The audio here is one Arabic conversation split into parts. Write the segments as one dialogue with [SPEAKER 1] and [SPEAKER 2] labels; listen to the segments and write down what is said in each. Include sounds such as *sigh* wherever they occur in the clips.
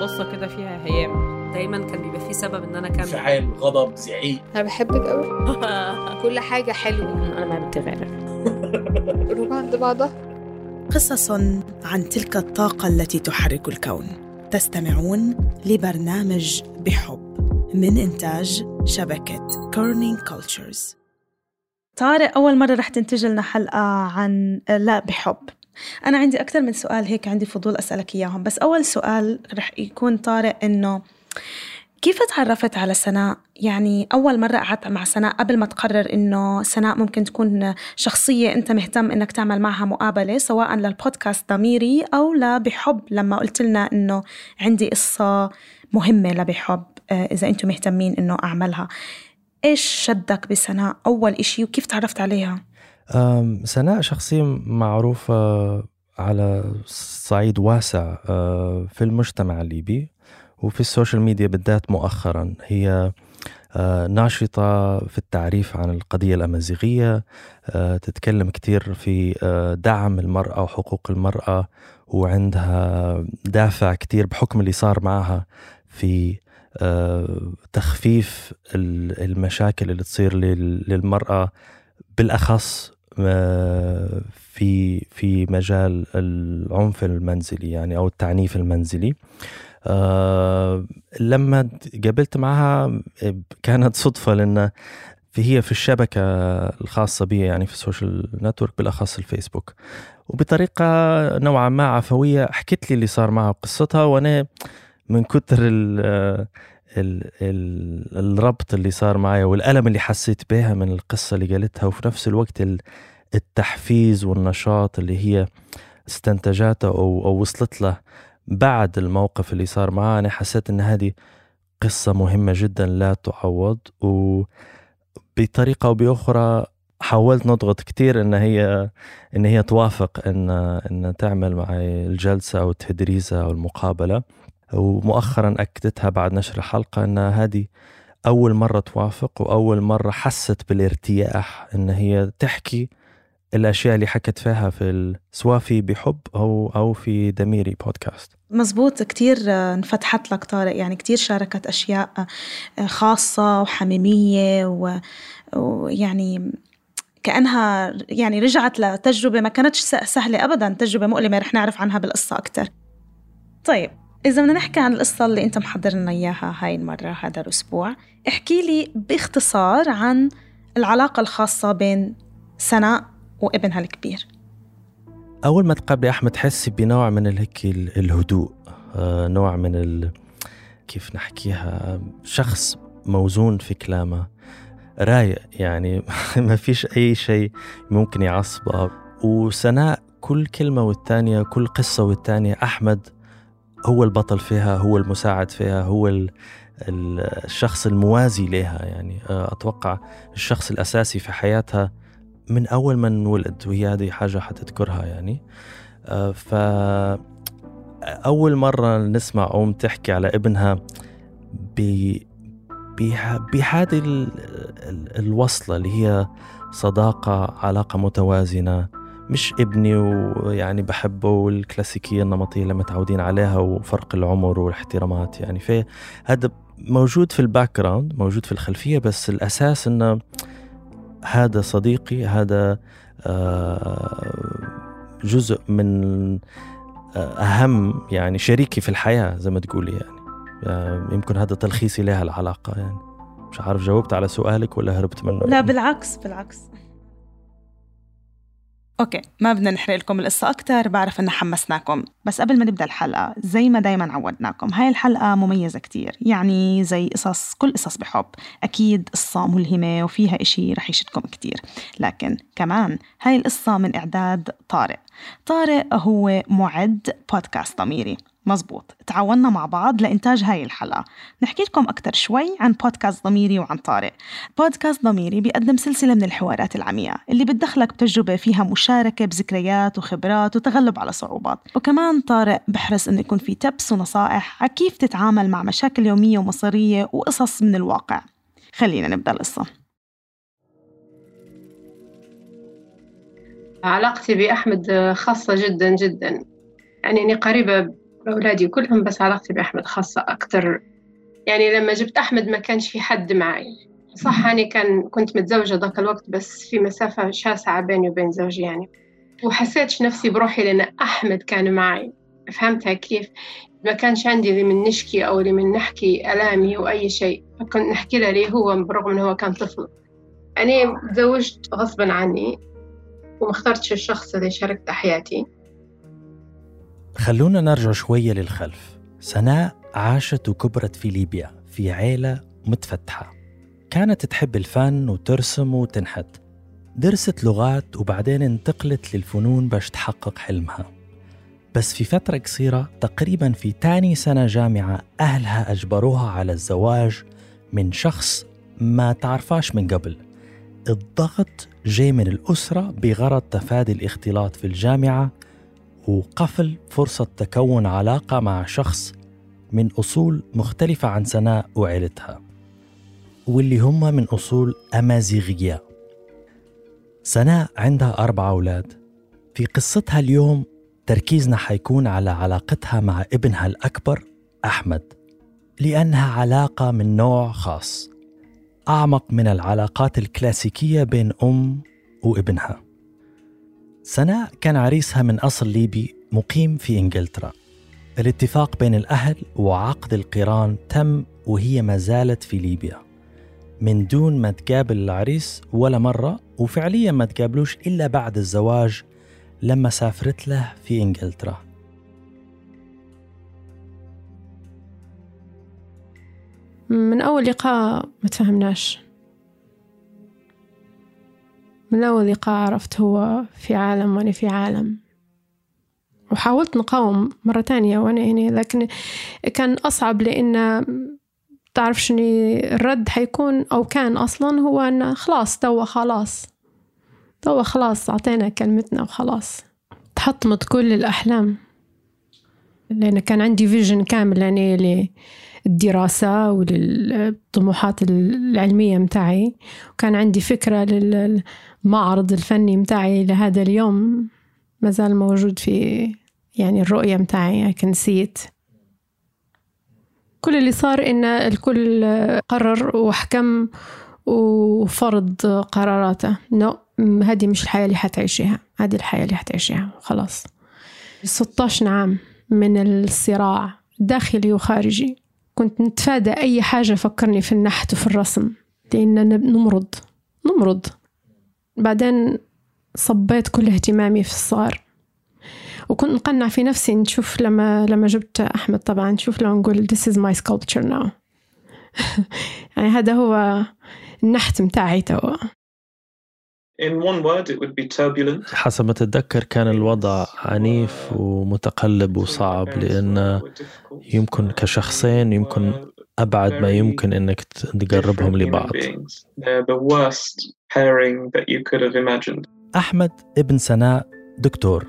[SPEAKER 1] قصة كده فيها هيام.
[SPEAKER 2] دايما كان بيبقى فيه سبب إن أنا أكمل.
[SPEAKER 3] انفعال غضب زعيق.
[SPEAKER 4] أنا بحبك قوي *laughs* كل حاجة حلوة.
[SPEAKER 1] أنا ما بتغير. *laughs*
[SPEAKER 4] قلوب عند بعضها.
[SPEAKER 5] قصص عن تلك الطاقة التي تحرك الكون. تستمعون لبرنامج بحب من إنتاج شبكة Kerning Cultures طارق أول مرة رح تنتج لنا حلقة عن لا بحب. أنا عندي أكثر من سؤال هيك عندي فضول أسألك إياهم بس أول سؤال رح يكون طارق إنه كيف تعرفت على سناء؟ يعني أول مرة قعدت مع سناء قبل ما تقرر إنه سناء ممكن تكون شخصية أنت مهتم إنك تعمل معها مقابلة سواء للبودكاست ضميري أو لبحب لما قلت لنا إنه عندي قصة مهمة لبحب آه، إذا أنتم مهتمين إنه أعملها إيش شدك بسناء أول إشي وكيف تعرفت عليها؟
[SPEAKER 6] سناء شخصية معروفة على صعيد واسع آه، في المجتمع الليبي وفي السوشيال ميديا بالذات مؤخرا. هي آه، ناشطة في التعريف عن القضية الأمازيغية آه، تتكلم كتير في دعم المرأة وحقوق المرأة وعندها دافع كتير بحكم اللي صار معها في تخفيف المشاكل اللي تصير للمرأة بالأخص في في مجال العنف المنزلي يعني أو التعنيف المنزلي. أه لما قابلت معها كانت صدفة لأن هي في الشبكة الخاصة بي يعني في ال social network بالأخص الفيسبوك. وبطريقة نوعا ما عفوية حكت لي اللي صار معها قصتها وأنا من كتر ال ال ال الربط اللي صار معي والألم اللي حسيت بها من القصة اللي قالتها وفي نفس الوقت التحفيز والنشاط اللي هي استنتجاته أو, أو وصلت له بعد الموقف اللي صار معاه أنا حسيت إن هذه قصة مهمة جدا لا تعوض وبطريقة أو بأخرى حاولت نضغط كتير إن هي إن هي توافق ان إن تعمل معي الجلسة أو التدريسه أو المقابلة. ومؤخرا أكدتها بعد نشر الحلقة أن هذه أول مرة توافق وأول مرة حست بالارتياح أن هي تحكي الأشياء اللي حكت فيها في سواء في بحب أو أو في دميري بودكاست.
[SPEAKER 5] مزبوط كتير انفتحت لك طارق يعني كتير شاركت أشياء خاصة وحميمية ويعني كأنها يعني رجعت لتجربة ما كانتش سهلة أبدا تجربة مؤلمة رح نعرف عنها بالقصة أكتر. طيب إذا بدنا نحكي عن القصة اللي أنت محضر لنا إياها هاي المرة هذا الأسبوع احكي لي باختصار عن العلاقة الخاصة بين سناء وابنها الكبير.
[SPEAKER 6] أول ما تقابلي أحمد تحسي بنوع من هيك الهدوء آه، نوع من ال... كيف نحكيها شخص موزون في كلامه رايق يعني *laughs* ما فيش أي شيء ممكن يعصبه. وسناء كل كلمة والتانية كل قصة والتانية أحمد هو البطل فيها هو المساعد فيها هو الشخص الموازي لها يعني. آه، أتوقع الشخص الأساسي في حياتها من أول ما انولد وهي هذه حاجة حتذكرها يعني. آه، ف أول مرة نسمع أم تحكي على ابنها بهذه الوصلة اللي هي صداقة علاقة متوازنة مش ابني ويعني بحبه والكلاسيكية النمطية اللي متعودين عليها وفرق العمر والاحترامات يعني. فهذا موجود في ال background موجود في الخلفية بس الأساس إنه هذا صديقي هذا آه، جزء من آه، أهم يعني شريكي في الحياة زي ما تقولي يعني, يعني يمكن هذا تلخيصي لها العلاقة يعني. مش عارف جاوبت على سؤالك ولا هربت منه.
[SPEAKER 5] لا بالعكس بالعكس. أوكي ما بدنا نحرق لكم القصة أكتر بعرف إن حمسناكم. بس قبل ما نبدأ الحلقة زي ما دايما عودناكم هاي الحلقة مميزة كتير. يعني زي قصص كل قصص بحب. أكيد قصة ملهمة وفيها إشي رح يشدكم كتير. لكن كمان هاي القصة من إعداد طارق. طارق هو معد بودكاست ضميري. مزبوط. تعاوننا مع بعض لإنتاج هاي الحلقة. نحكي لكم أكثر شوي عن بودكاست ضميري وعن طارق. بودكاست ضميري بيقدم سلسلة من الحوارات العميقة اللي بتدخلك بتجربة فيها مشاركة بذكريات وخبرات وتغلب على صعوبات. وكمان طارق بحرص إنه يكون في تبس ونصائح على كيف تتعامل مع مشاكل يومية ومصيرية وقصص من الواقع. خلينا نبدأ القصة.
[SPEAKER 7] علاقتي بأحمد خاصة جدا جدا. يعني أني قريبة
[SPEAKER 3] أولادي كلهم بس علاقتي بأحمد خاصة أكتر. يعني لما جبت أحمد ما كانش في حد معي. صح أنا كان كنت متزوجة ذاك الوقت بس في مسافة شاسعة بيني وبين زوجي يعني. وحسيت نفسي بروحي لأن أحمد كان معي. فهمتها كيف؟ ما كانش عندي اللي من نشكي أو اللي من نحكي ألامي وأي شيء. فكنت نحكي له ليه هو برغم أنه هو كان طفل. أنا تزوجت غصبا عني وما اخترتش الشخص اللي شاركت حياتي.
[SPEAKER 6] خلونا نرجع شوية للخلف. سناء عاشت وكبرت في ليبيا في عيلة متفتحة. كانت تحب الفن وترسم وتنحت. درست لغات وبعدين انتقلت للفنون باش تحقق حلمها. بس في فترة قصيرة تقريبا في تاني سنة جامعة أهلها أجبروها على الزواج من شخص ما تعرفاش من قبل. الضغط جاي من الأسرة بغرض تفادي الاختلاط في الجامعة وقفل فرصة تكون علاقة مع شخص من أصول مختلفة عن سناء وعيلتها واللي هم من أصول أمازيغية. سناء عندها أربع أولاد. في قصتها اليوم تركيزنا حيكون على علاقتها مع ابنها الأكبر أحمد لأنها علاقة من نوع خاص أعمق من العلاقات الكلاسيكية بين أم وابنها. سناء كان عريسها من أصل ليبي مقيم في إنجلترا. الاتفاق بين الأهل وعقد القران تم وهي ما زالت في ليبيا. من دون ما تقابل العريس ولا مرة وفعليا ما تقابلوش إلا بعد الزواج لما سافرت له في إنجلترا.
[SPEAKER 2] من أول لقاء ما تفهمناش. من أول لقاء عرفت هو في عالم وأنا في عالم. وحاولت نقاوم مرة تانية وأنا هنا لكن كان أصعب لأن تعرف شنو الرد حيكون أو كان أصلا هو أن خلاص توا خلاص. توا خلاص أعطينا كلمتنا وخلاص. تحطمت كل الأحلام. لأن كان عندي فيجن كامل يعني للدراسة وللطموحات العلمية متاعي. وكان عندي فكرة للمعرض الفني متاعي لهذا اليوم مازال موجود في يعني الرؤية متاعي I can see it. كل اللي صار إن الكل قرر وحكم وفرض قراراته. نو no. هذه مش الحياة اللي حتعيشيها. هذه الحياة اللي حتعيشيها. خلاص. 16 عام من الصراع داخلي وخارجي. كنت نتفادى أي حاجة فكرني في النحت وفي الرسم. لأن نمرض. نمرض. بعدين صبيت كل اهتمامي في الصغار وكنت نقنع في نفسي نشوف لما لما جبت أحمد طبعا نشوف لو نقول this is my sculpture now. *laughs* يعني هذا هو النحت متاعي توا.
[SPEAKER 7] In one word, it would be turbulent.
[SPEAKER 6] حسب ما تتذكر كان الوضع عنيف ومتقلب وصعب لأن يمكن كشخصين يمكن أبعد ما يمكن أنك تقربهم لبعض. أحمد ابن سناء دكتور.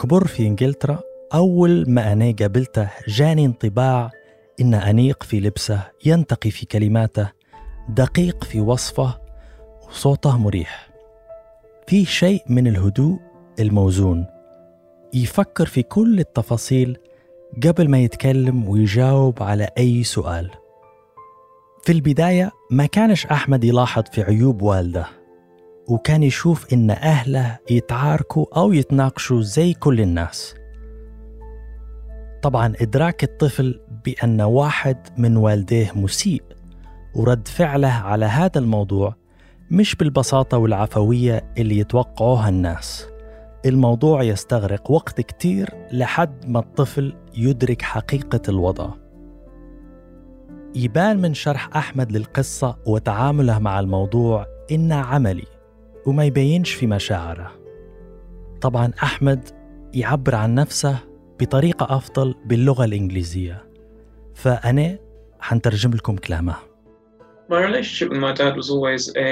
[SPEAKER 6] كبر في إنجلترا أول ما أنا قابلته جاني انطباع إن أنيق في لبسه ينتقي في كلماته دقيق في وصفه وصوته مريح. في شيء من الهدوء الموزون. يفكر في كل التفاصيل قبل ما يتكلم ويجاوب على أي سؤال. في البداية ما كانش أحمد يلاحظ في عيوب والده وكان يشوف إن أهله يتعاركوا أو يتناقشوا زي كل الناس. طبعا إدراك الطفل بأن واحد من والديه مسيء ورد فعله على هذا الموضوع مش بالبساطة والعفوية اللي يتوقعوها الناس. الموضوع يستغرق وقت كتير لحد ما الطفل يدرك حقيقة الوضع. يبان من شرح أحمد للقصة وتعامله مع الموضوع إنه عملي وما يبينش في مشاعره. طبعا أحمد يعبر عن نفسه بطريقة أفضل باللغة الإنجليزية. فأنا حنترجم لكم كلامه.
[SPEAKER 7] My relationship with my dad was always a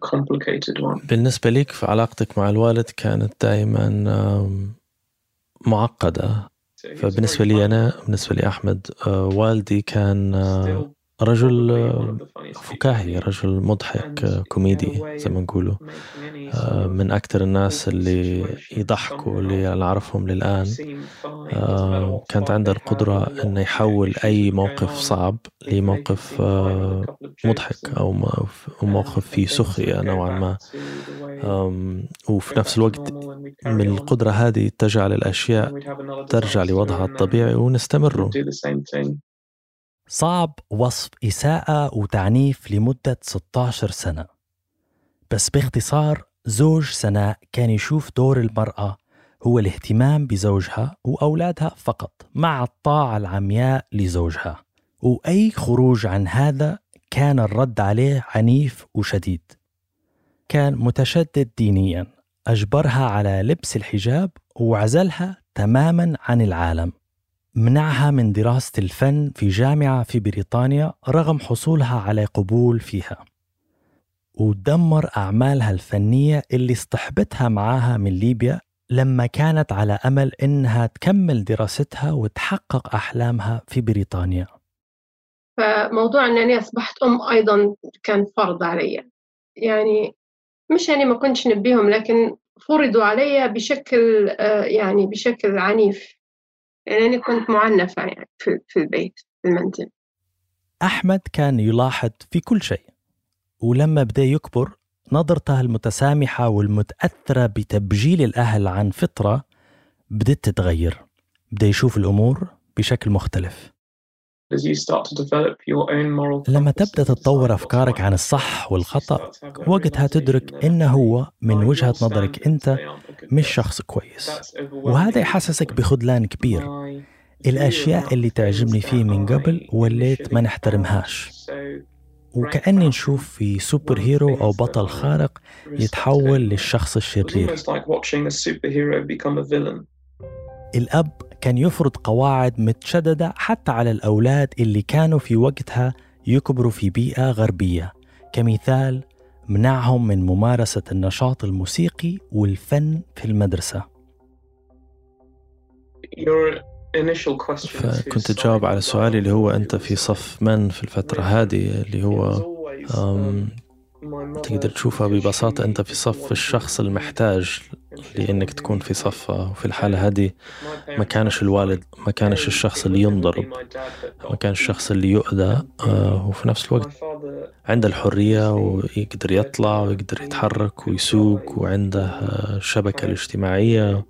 [SPEAKER 7] complicated one.
[SPEAKER 6] بالنسبة لك في علاقتك مع الوالد كانت دائما معقدة؟ فبالنسبة لي أنا بالنسبة لي أحمد والدي كان
[SPEAKER 7] رجل فكاهي رجل مضحك كوميدي زي ما نقولوا. آه، من أكثر الناس اللي يضحكوا اللي أنا أعرفهم للآن. آه، كانت عنده القدرة أنه يحول أي موقف صعب لموقف آه، مضحك أو موقف- فيه سخرية نوعا ما. وفي نفس الوقت من القدرة هذه تجعل الأشياء ترجع لوضعها الطبيعي ونستمر.
[SPEAKER 6] صعب وصف إساءة وتعنيف لمدة 16 سنة. بس باختصار زوج سناء كان يشوف دور المرأة هو الاهتمام بزوجها وأولادها فقط مع الطاعة العمياء لزوجها. وأي خروج عن هذا كان الرد عليه عنيف وشديد. كان متشدد دينيا أجبرها على لبس الحجاب وعزلها تماما عن العالم. منعها من دراسة الفن في جامعة في بريطانيا رغم حصولها على قبول فيها. ودمر أعمالها الفنية اللي اصطحبتها معاها من ليبيا لما كانت على أمل إنها تكمل دراستها وتحقق أحلامها في بريطانيا.
[SPEAKER 3] فموضوع أنني أصبحت أم أيضا كان فرض علي. يعني مش يعني ما كنتش نبيهم لكن فرضوا علي بشكل آه، يعني بشكل عنيف. لأنني كنت معنفة يعني في في البيت في المنزل.
[SPEAKER 6] أحمد كان يلاحظ في كل شيء ولما بدأ يكبر نظرته المتسامحة والمتأثرة بتبجيل الأهل عن فطرة بدت تتغير بدأ يشوف الأمور بشكل مختلف.
[SPEAKER 8] لما تبدأ تتطور أفكارك عن الصح والخطأ وقتها تدرك إن هو من وجهة نظرك أنت
[SPEAKER 6] مش شخص كويس. وهذا يحسسك بخذلان كبير. الأشياء اللي تعجبني فيه من قبل وليت ما نحترمهاش. وكأني نشوف في سوبر هيرو أو بطل خارق يتحول للشخص الشرير. الأب كان يفرض قواعد متشددة حتى على الأولاد اللي كانوا في وقتها يكبروا في بيئة غربية. كمثال منعهم من ممارسة النشاط الموسيقي والفن في المدرسة.
[SPEAKER 7] فكنت تجاوب على سؤالي اللي هو أنت في صف من في الفترة هذه اللي هو تقدر تشوفها ببساطة أنت في صف الشخص المحتاج لأنك تكون في صفة وفي الحالة هذه ما كانش الوالد ما كانش الشخص اللي ينضرب ما كان الشخص اللي يؤذى آه، وفي نفس الوقت عنده الحرية ويقدر يطلع ويقدر يتحرك ويسوق وعنده آه، الشبكة الاجتماعية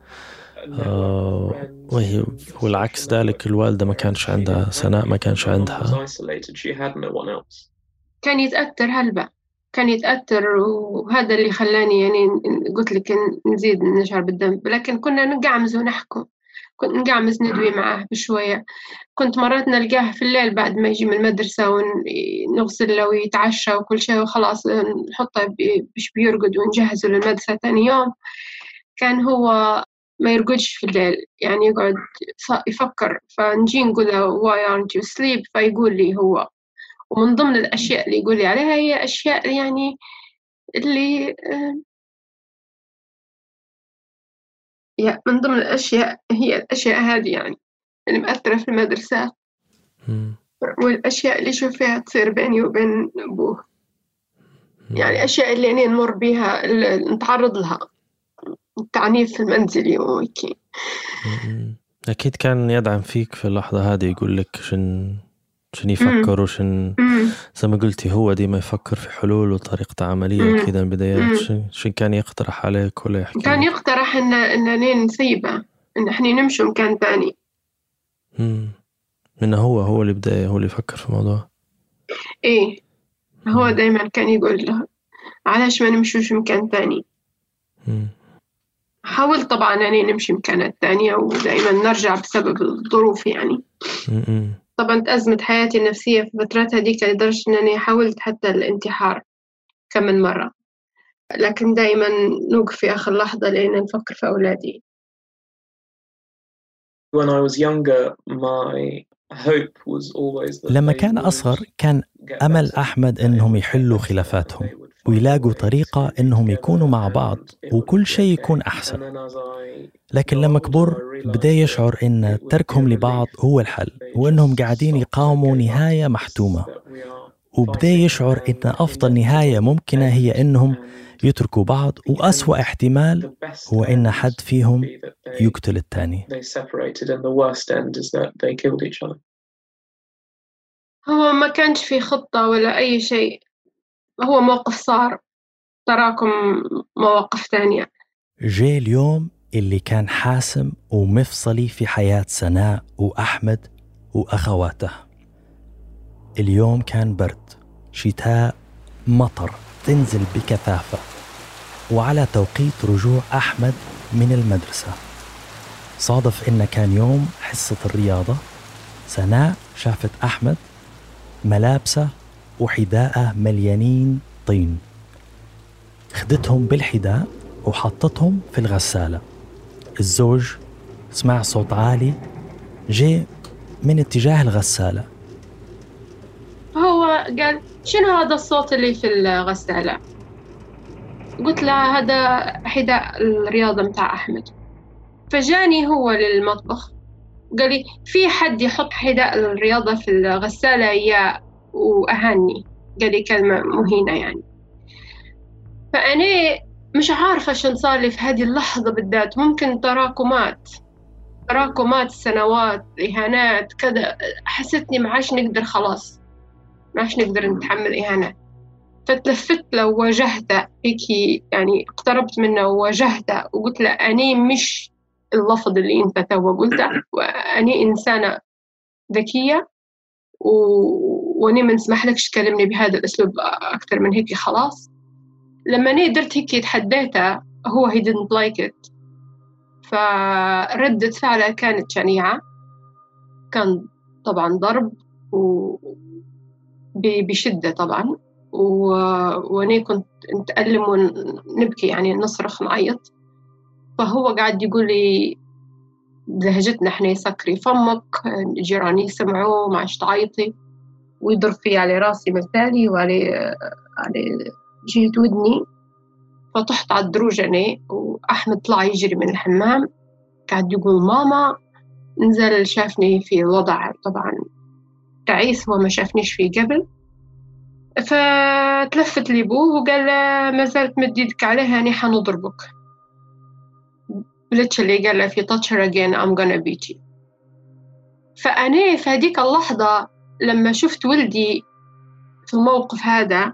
[SPEAKER 7] آه، وهي والعكس ذلك الوالدة ما كانش عندها سناء ما كانش عندها.
[SPEAKER 3] كان يتأثر هلبا. كان يتأثر وهذا اللي خلاني يعني قلت لك نزيد نشعر بالذنب. لكن كنا نقعمز ونحكم. كنت نقعمز ندوي معاه بشوية. كنت مرات نلقاه في الليل بعد ما يجي من المدرسة ونغسل له ويتعشى وكل شيء وخلاص نحطه ب- باش بيرقد ونجهزه للمدرسة ثاني يوم. كان هو ما يرقدش في الليل يعني يقعد يفكر فنجي نقول له why aren't you sleep فيقول لي هو. ومن ضمن الأشياء اللي يقول لي عليها هي أشياء يعني اللي يا من ضمن الأشياء هي الأشياء هذه يعني اللي مأثرة في المدرسة. والأشياء اللي شوف فيها تصير بيني وبين أبوه. يعني أشياء اللي أنا نمر اللي نتعرض لها. التعنيف المنزلي وهيك.
[SPEAKER 7] مم. أكيد كان يدعم فيك في اللحظة هذه يقول لك شن شن يفكر وشن زي ما قلتي هو ديما يفكر في حلول وطريقة عملية. كذا من البدايات. شن, كان يقترح عليك ولا يحكي
[SPEAKER 3] كان؟ يقترح إن إننا نسيبه إن إحنا نمشي مكان ثاني.
[SPEAKER 7] من هو هو اللي بدأ هو اللي يفكر في الموضوع
[SPEAKER 3] إيه هو. دايما كان يقول له علاش ما نمشوش مكان ثاني. حاولت طبعا يعني نمشي مكانات تانية ودائما نرجع بسبب الظروف يعني. طبعا تأزمت حياتي النفسية في فترات هذيك لدرجة أنني حاولت حتى الانتحار كم من مرة. لكن دائما نوقف في آخر لحظة لأن نفكر في أولادي.
[SPEAKER 8] When I was younger, my hope was always that
[SPEAKER 6] لما كان أصغر كان أمل. أحمد إنهم يحلوا خلافاتهم. ويلاقوا طريقة إنهم يكونوا مع بعض وكل شيء يكون أحسن. لكن لما كبر بدأ يشعر إن تركهم لبعض هو الحل وإنهم قاعدين يقاوموا نهاية محتومة.
[SPEAKER 7] وبدأ يشعر إن أفضل نهاية ممكنة هي إنهم يتركوا بعض وأسوأ احتمال هو إن حد فيهم يقتل الثاني
[SPEAKER 3] هو ما كانش في خطة ولا أي شيء. هو موقف صار تراكم مواقف تانية.
[SPEAKER 7] جاء اليوم اللي كان حاسم ومفصلي في حياة سناء وأحمد وأخواته. اليوم كان برد شتاء مطر تنزل بكثافة. وعلى توقيت رجوع أحمد من المدرسة. صادف إن كان يوم حصة الرياضة. سناء شافت أحمد ملابسه وحذاءه مليانين طين. خدتهم بالحذاء وحطتهم في الغسالة. الزوج سمع صوت عالي جاء من اتجاه الغسالة.
[SPEAKER 3] هو قال شنو هذا الصوت اللي في الغسالة؟ قلت له هذا حذاء الرياضة متاع أحمد. فجاني هو للمطبخ قال لي في حد يحط حذاء الرياضة في الغسالة يا وأهاني. قال كلمة مهينة يعني. فأنا مش عارفة شن صار لي في هذه اللحظة بالذات. ممكن تراكمات تراكمات سنوات إهانات كذا. حسيتني ما عادش نقدر خلاص. ما عادش نقدر نتحمل إهانات فتلفت له وواجهته. هيك يعني اقتربت منه وواجهته. وقلت له أني مش اللفظ اللي أنت توا قلته. وأني إنسانة ذكية. و... وأني ما نسمحلكش تكلمني بهذا الأسلوب أكثر من هيك خلاص. لما أنا درت هيك تحديته هو he didn't like it. فردة فعله كانت شنيعة. كان طبعا ضرب و بشدة طبعا. و... كنت نتألم ونبكي يعني نصرخ نعيط. فهو قاعد يقول لي لهجتنا إحنا سكري فمك جيراني يسمعوا ما عادش تعيطي. ويضرب في على راسي مثالي وعلى على جهة ودني. فطحت على الدروج أنا وأحمد طلع يجري من الحمام. قاعد يقول ماما نزل شافني في وضع طبعا تعيس هو ما شافنيش فيه قبل. فتلفت لأبوه وقال ما زالت يدك عليها أني حنضربك. Literally قال له if you touch her again I'm gonna beat you. فأنا في هذيك اللحظة لما شفت ولدي في الموقف هذا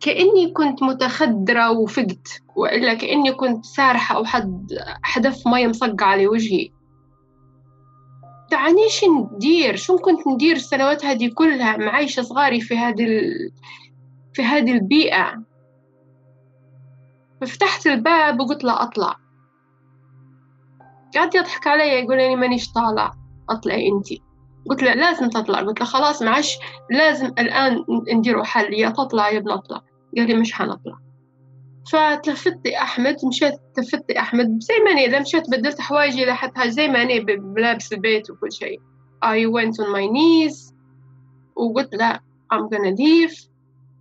[SPEAKER 3] كأني كنت متخدرة وفقت وإلا كأني كنت سارحة أو حد حدف مية مصقعة على وجهي. تعني شو ندير؟ شو كنت ندير السنوات هذه كلها؟ معايشة صغاري في هذه ال... في هذه البيئة. ففتحت الباب وقلت له أطلع. قعد يضحك علي يقول لي مانيش طالع. أطلعي أنتي قلت له لازم تطلع. قلت له خلاص معش لازم الآن نديروا حل يا تطلع يا بنطلع. قال لي مش حنطلع. فتلفت أحمد مشيت تلفت أحمد زي ما أنا مشيت بدلت حوايجي لحتى زي ما أنا بلابس البيت وكل شيء. I went on my knees وقلت لا I'm gonna leave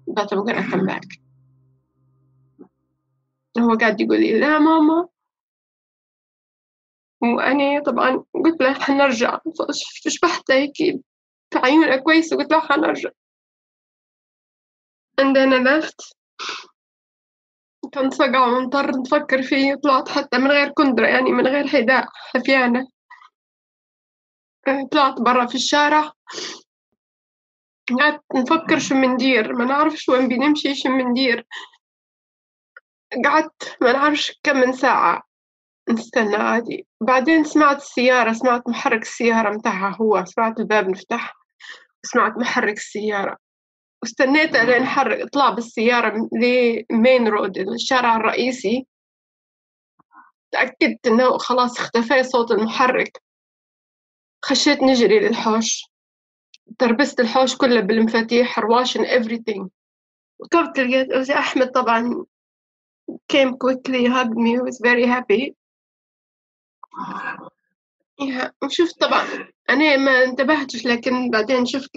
[SPEAKER 3] but I'm gonna come back. هو قاعد يقول لي لا ماما. وأنا طبعا قلت له حنرجع شبحت هيك في عيونه كويس وقلت له حنرجع and then I left كان صقع ومضطر نفكر فيه طلعت حتى من غير كندرة يعني من غير حذاء حفيانة. طلعت برا في الشارع. قعدت نفكر شو مندير ما نعرفش وين بنمشي شو مندير قعدت ما نعرفش كم من ساعة. نستنى عادي. بعدين سمعت السيارة سمعت محرك السيارة متاعها هو سمعت الباب نفتح سمعت محرك السيارة. واستنيت لين حرك طلع بالسيارة لمين رود الشارع الرئيسي. تأكدت إنه خلاص اختفى صوت المحرك. خشيت نجري للحوش. تربست الحوش كله بالمفاتيح رواش and everything. وقفت لقيت أحمد طبعا came quickly hugged me. Was very happy. وشفت طبعا أنا ما انتبهتش لكن بعدين شفت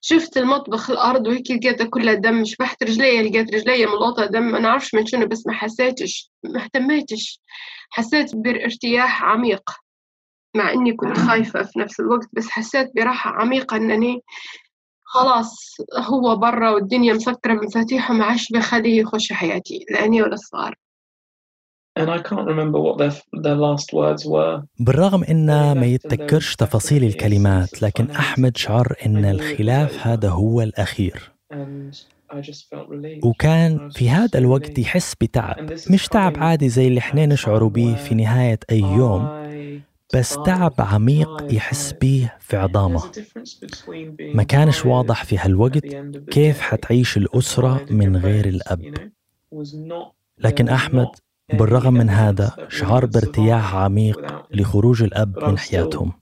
[SPEAKER 3] شفت المطبخ الأرض وهيك لقيتها كلها دم شبحت رجلي لقيت رجلي ملوطة دم ما نعرفش من شنو بس ما حسيتش ما اهتميتش حسيت بارتياح عميق مع إني كنت خايفة في نفس الوقت بس حسيت براحة عميقة إنني خلاص هو برا والدنيا مسكرة مفاتيحه ما عادش بخليه يخش حياتي لأني ولا صغار.
[SPEAKER 9] And I can't remember what their, their last words were.
[SPEAKER 7] بالرغم إن ما يتذكرش تفاصيل الكلمات لكن أحمد شعر إن الخلاف هذا هو الأخير. وكان في هذا الوقت يحس بتعب. مش تعب عادي زي اللي إحنا نشعر به في نهاية أي يوم. بس تعب عميق يحس به في عظامة. ما كانش واضح في هالوقت كيف حتعيش الأسرة من غير الأب. لكن أحمد بالرغم من هذا شعر بارتياح عميق لخروج الأب من حياتهم.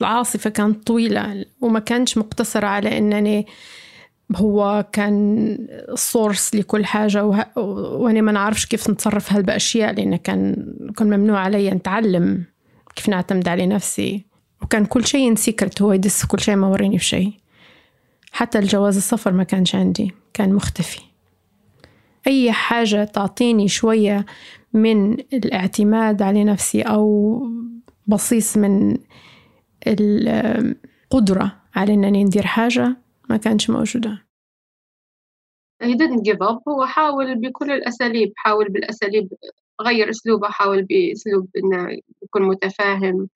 [SPEAKER 2] العاصفة كانت طويلة وما كانش مقتصرة على أنني هو كان السورس لكل حاجة وه... وأنا ما نعرفش كيف نتصرف هالبأشياء لأن كان كان ممنوع علي نتعلم كيف نعتمد على نفسي. وكان كل شيء سيكرت هو يدس كل شيء ما وريني بشيء حتى الجواز السفر ما كانش عندي كان مختفي. أي حاجة تعطيني شوية من الاعتماد على نفسي أو بصيص من القدرة على أنني ندير حاجة ما كانش موجودة.
[SPEAKER 3] He didn't give up. هو حاول بكل الأساليب حاول بالأساليب غير أسلوبه حاول بأسلوب إنه يكون متفاهم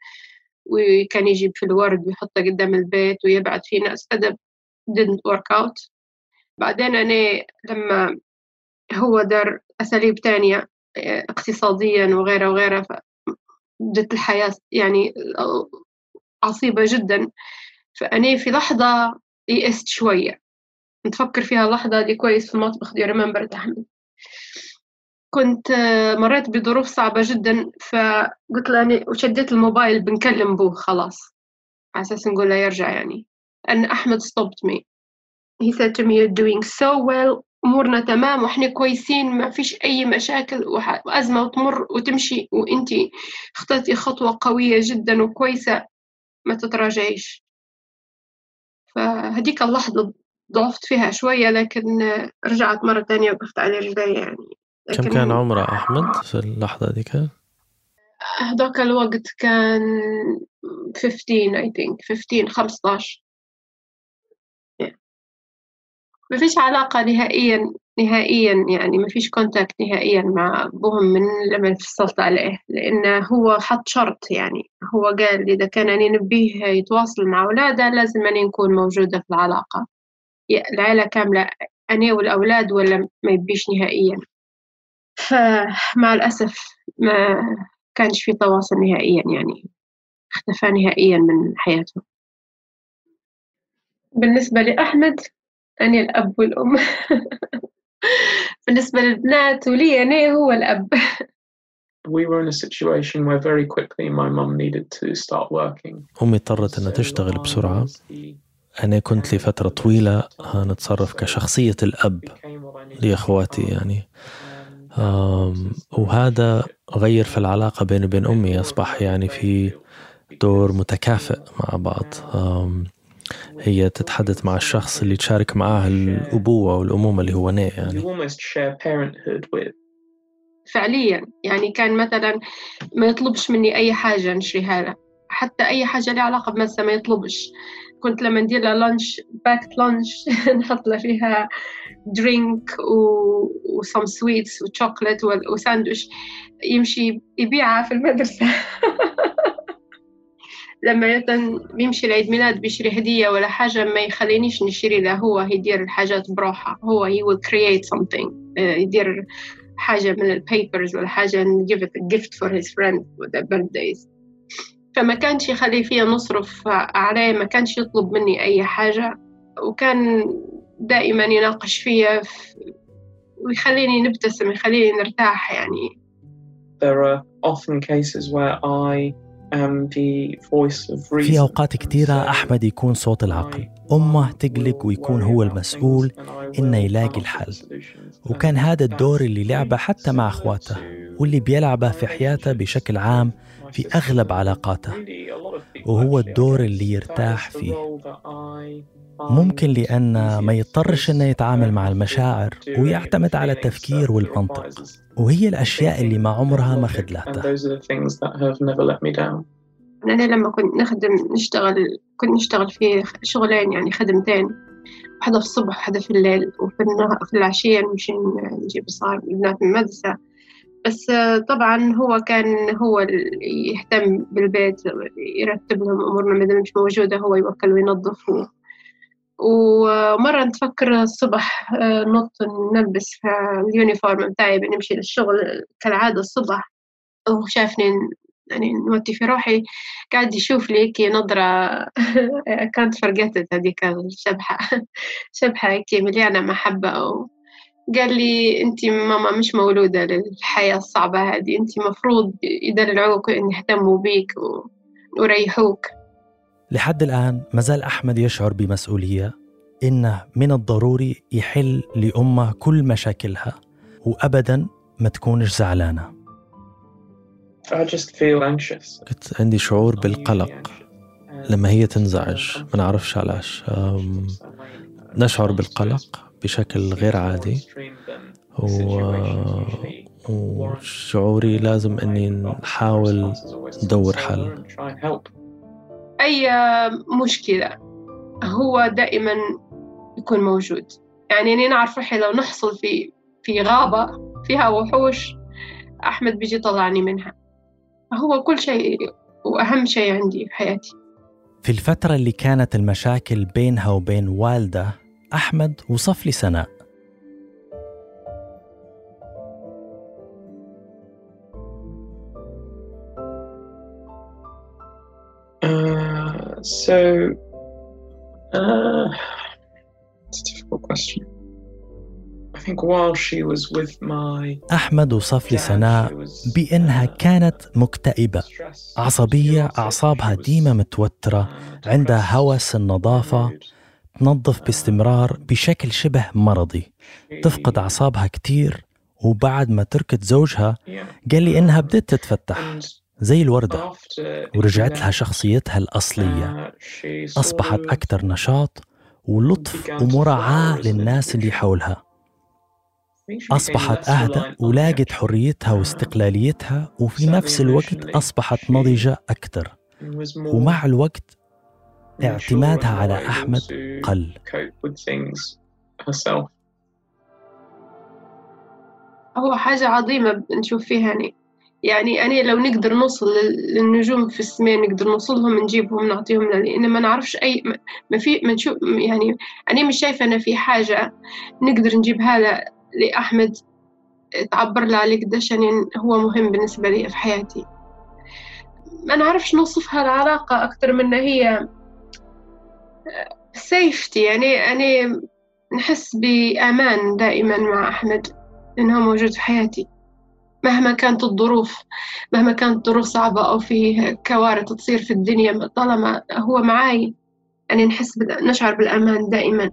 [SPEAKER 3] وكان يجيب في الورد ويحطه قدام البيت ويبعد فيه. ناس هذا didn't work out. بعدين أنا لما هو دار أساليب تانية اقتصاديا وغيره وغيره بدت الحياة يعني عصيبة جدا. فأنا في لحظة يئست شوية. نتفكر فيها لحظة دي كويس في المطبخ دي ريمبر أحمد. كنت مريت بظروف صعبة جدا فقلت له وشديت الموبايل بنكلم بوه خلاص. على أساس نقول له يرجع يعني. أن أحمد stopped me. He said to me you're doing so well. أمورنا تمام وإحنا كويسين ما فيش أي مشاكل وأزمة وتمر وتمشي وإنتي اخترتي خطوة قوية جدا وكويسة ما تتراجعيش. فهديك اللحظة ضعفت فيها شوية لكن رجعت مرة تانية وقفت على رجلي يعني.
[SPEAKER 6] لكن كم كان عمره أحمد في اللحظة ديك؟
[SPEAKER 3] هذاك الوقت كان 15 I think 15 15 ما فيش علاقة نهائيا نهائيا يعني ما فيش كونتاكت نهائيا مع أبوهم من لما فصلت عليه لأن هو حط شرط يعني هو قال إذا كان أني نبيه يتواصل مع أولاده لازم أني نكون موجودة في العلاقة. العائلة كاملة أنا والأولاد ولا ما يبيش نهائيا. فمع الأسف ما كانش في تواصل نهائيا يعني اختفى نهائيا من حياته. بالنسبة لأحمد أنا الأب والأم. *laughs* بالنسبة للبنات ولي أنا هو الأب.
[SPEAKER 9] We were in a situation where very quickly my mum needed to start working.
[SPEAKER 6] أمي اضطرت أنها تشتغل بسرعة. أنا كنت لفترة طويلة نتصرف كشخصية الأب لأخواتي يعني. وهذا غير في العلاقة بيني وبين أمي أصبح يعني في دور متكافئ مع بعض. هي تتحدث مع الشخص اللي تشارك معاه الأبوة والأمومة اللي هو ني يعني.
[SPEAKER 3] فعليا. يعني كان مثلا ما يطلبش مني أي حاجة نشريها له. حتى أي حاجة لها علاقة بمسا ما يطلبش. كنت لما ندير له lunch packed lunch نحط له فيها drink و some sweets و chocolate و sandwich. يمشي يبيعها في المدرسة. *laughs* لما يمشي العيد ميلاد بيشري هدية ولا حاجة ما يخلينيش نشتري له هو يدير الحاجات بروحه. هو he will create something يدير حاجة من البيبرز ولا حاجة give it a gift for his friend for their birthdays. فما كانش يخلي فيها نصرف عليه ما كانش يطلب مني أي حاجة وكان دائما يناقش فيا ويخليني نبتسم يخليني نرتاح يعني.
[SPEAKER 9] There are often cases where I
[SPEAKER 7] في أوقات كثيرة أحمد يكون صوت العقل. أمه تقلق ويكون هو المسؤول إنه يلاقي الحل. وكان هذا الدور اللي لعبه حتى مع أخواته واللي بيلعبه في حياته بشكل عام في أغلب علاقاته. وهو الدور اللي يرتاح فيه. ممكن لأن ما يضطرش إنه يتعامل مع المشاعر ويعتمد على التفكير والمنطق وهي الأشياء اللي ما عمرها ما خذلته
[SPEAKER 3] أنا لما كنت نخدم نشتغل كنت نشتغل في شغلين يعني خدمتين واحدة في الصبح واحدة في الليل وفي في العشية نمشي نجيب صار البنات من المدرسة. بس طبعا هو كان هو اللي يهتم بالبيت يرتب لهم أمورنا ما مش موجودة هو يوكل وينظف ومرة نتفكر الصبح نط نلبس في اليونيفورم بتاعي بنمشي للشغل كالعادة الصبح. وشافني يعني نوتي في روحي قاعد يشوف لي هيك نظرة كانت فرقتت هذيك الشبحة. *laughs* شبحة هيك مليانة محبة و... قال لي أنت ماما مش مولودة للحياة الصعبة هذه أنت مفروض يدلعوك وإن يهتموا بيك و... وريحوك
[SPEAKER 6] لحد الآن مازال أحمد يشعر بمسؤولية إنه من الضروري يحل لأمه كل مشاكلها وأبدا ما تكونش زعلانة.
[SPEAKER 7] كنت عندي شعور بالقلق لما هي تنزعج. ما نعرفش علاش. نشعر بالقلق بشكل غير عادي. و... وشعوري لازم إني نحاول ندور حل.
[SPEAKER 3] أي مشكلة هو دائما يكون موجود. يعني أنا نعرف روحي لو نحصل في في غابة فيها وحوش أحمد بيجي طلعني منها. هو كل شيء وأهم شيء عندي في حياتي.
[SPEAKER 6] في الفترة اللي كانت المشاكل بينها وبين والده أحمد وصف لي
[SPEAKER 7] so uh, it's a difficult question.
[SPEAKER 6] أحمد وصف لي سناء بأنها كانت مكتئبة. عصبية أعصابها ديما متوترة عندها هوس النظافة تنظف باستمرار بشكل شبه مرضي. تفقد أعصابها كتير وبعد ما تركت زوجها قال لي إنها بدت تتفتح. زي الوردة ورجعت لها شخصيتها الأصلية. أصبحت أكثر نشاط ولطف ومراعاة للناس اللي حولها. أصبحت أهدى ولاقت حريتها واستقلاليتها وفي نفس الوقت أصبحت نضجة أكثر. ومع الوقت اعتمادها على أحمد قل.
[SPEAKER 3] هو حاجة عظيمة نشوف فيها يعني. يعني أنا لو نقدر نوصل للنجوم في السماء نقدر نوصلهم نجيبهم نعطيهم لأن ما نعرفش أي ما في ما نشوف يعني أنا مش شايفة أنا في حاجة نقدر نجيبها لأحمد تعبر لي عليه قديش يعني هو مهم بالنسبة لي في حياتي. ما نعرفش نوصفها العلاقة أكتر من هي سيفتي يعني أنا نحس بأمان دائما مع أحمد إنه موجود في حياتي. مهما كانت الظروف مهما كانت الظروف صعبة أو في كوارث تصير في الدنيا طالما هو معاي يعني نحس نشعر بالأمان دائما.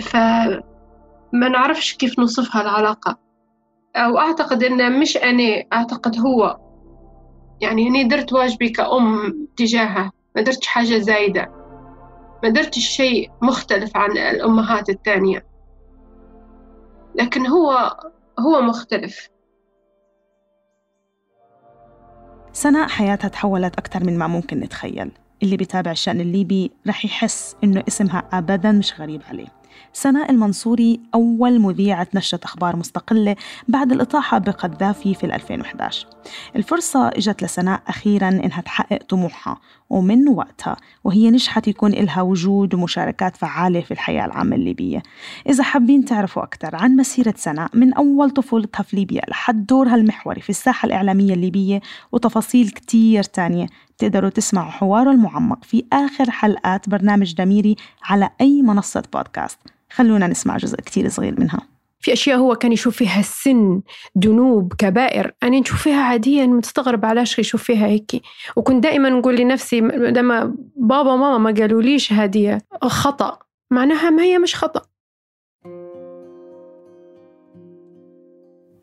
[SPEAKER 3] ف ما نعرفش كيف نوصفها العلاقة. أو أعتقد إن مش أنا أعتقد هو. يعني أنا درت واجبي كأم تجاهه. ما درتش حاجة زايدة. ما درتش شيء مختلف عن الأمهات التانية لكن هو هو مختلف.
[SPEAKER 5] سناء حياتها تحولت أكثر من ما ممكن نتخيل. اللي بيتابع الشأن الليبي رح يحس إنه اسمها أبدا مش غريب عليه. سناء المنصوري أول مذيعة نشرة أخبار مستقلة بعد الإطاحة بقذافي في 2011 الفرصة إجت لسناء أخيرا إنها تحقق طموحها ومن وقتها وهي نجحت يكون إلها وجود ومشاركات فعالة في الحياة العامة الليبية. إذا حابين تعرفوا أكثر عن مسيرة سناء من أول طفولتها في ليبيا لحد دورها المحوري في الساحة الإعلامية الليبية وتفاصيل كتير تانية تقدروا تسمعوا حواره المعمق في آخر حلقات برنامج دميري على أي منصة بودكاست خلونا نسمع جزء كتير صغير منها.
[SPEAKER 2] في أشياء هو كان يشوف فيها السن ذنوب كبائر. أنا نشوف فيها عاديا مستغرب علاش يشوف فيها هيك. وكنت دائما نقول لنفسي لما بابا وماما ما قالوا ليش هذه خطأ معناها ما هي مش خطأ.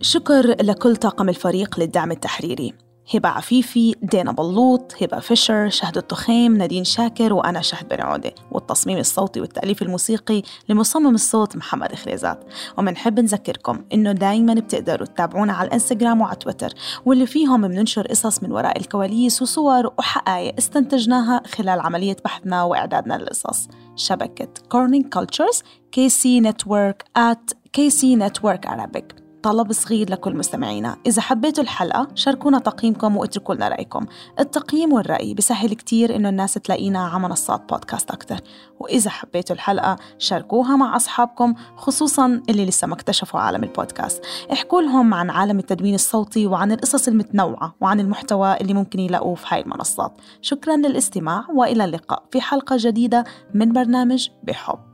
[SPEAKER 5] شكر لكل طاقم الفريق للدعم التحريري. هبة عفيفي دينا بلوط هبة فيشر شهد التخيم نادين شاكر وأنا شهد بن عودة. والتصميم الصوتي والتأليف الموسيقي لمصمم الصوت محمد خريزات. ومنحب نذكركم إنه دايما بتقدروا تتابعونا على الإنستغرام وعلى تويتر. واللي فيهم بننشر قصص من وراء الكواليس وصور وحقائق استنتجناها خلال عملية بحثنا وإعدادنا للقصص. شبكة Kerning Cultures KC Network at KC Network Arabic. طلب صغير لكل مستمعينا. إذا حبيتوا الحلقة شاركونا تقييمكم واتركوا لنا رأيكم. التقييم والرأي بيسهل كتير إنه الناس تلاقينا على منصات بودكاست أكتر. وإذا حبيتوا الحلقة شاركوها مع أصحابكم خصوصا اللي لسه ما اكتشفوا عالم البودكاست. احكوا لهم عن عالم التدوين الصوتي وعن القصص المتنوعة وعن المحتوى اللي ممكن يلاقوه في هاي المنصات. شكرا للاستماع وإلى اللقاء في حلقة جديدة من برنامج بحب.